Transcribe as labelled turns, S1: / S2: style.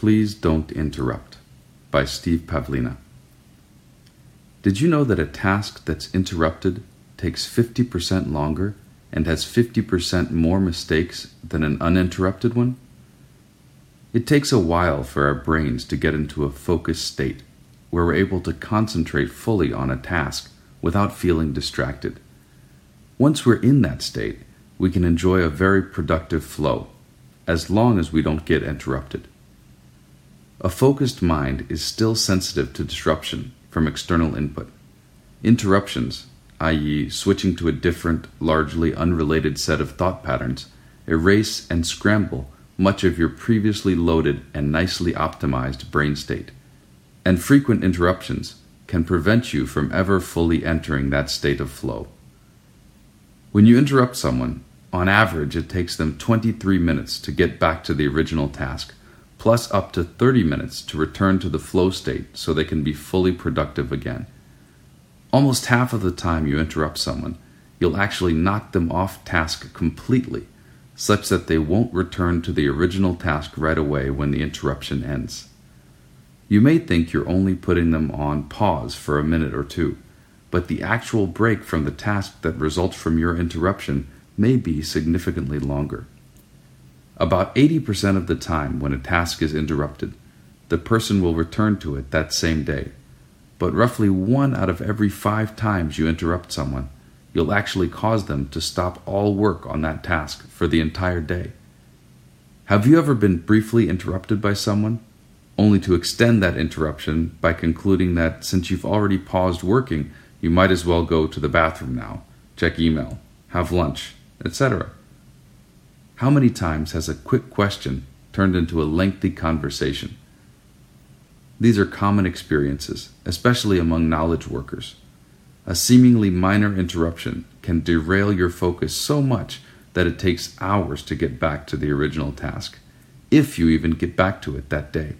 S1: Please Don't Interrupt by Steve Pavlina. Did you know that a task that's interrupted takes 50% longer and has 50% more mistakes than an uninterrupted one? It takes a while for our brains to get into a focused state where we're able to concentrate fully on a task without feeling distracted. Once we're in that state, we can enjoy a very productive flow, as long as we don't get interrupted. A focused mind is still sensitive to disruption from external input. Interruptions, i.e., switching to a different, largely unrelated set of thought patterns, erase and scramble much of your previously loaded and nicely optimized brain state. And frequent interruptions can prevent you from ever fully entering that state of flow. When you interrupt someone, on average it takes them 23 minutes to get back to the original task, plus up to 30 minutes to return to the flow state so they can be fully productive again. Almost half of the time you interrupt someone, you'll actually knock them off task completely, such that they won't return to the original task right away when the interruption ends. You may think you're only putting them on pause for a minute or two but the actual break from the task that results from your interruption may be significantly longer. About 80% of the time when a task is interrupted, the person will return to it that same day. But roughly one out of every five times you interrupt someone, you'll actually cause them to stop all work on that task for the entire day. Have you ever been briefly interrupted by someone, only to extend that interruption by concluding that since you've already paused working, you might as well go to the bathroom now, check email, have lunch, etc. How many times has a quick question turned into a lengthy conversation? These are common experiences, especially among knowledge workers. A seemingly minor interruption can derail your focus so much that it takes hours to get back to the original task, if you even get back to it that day.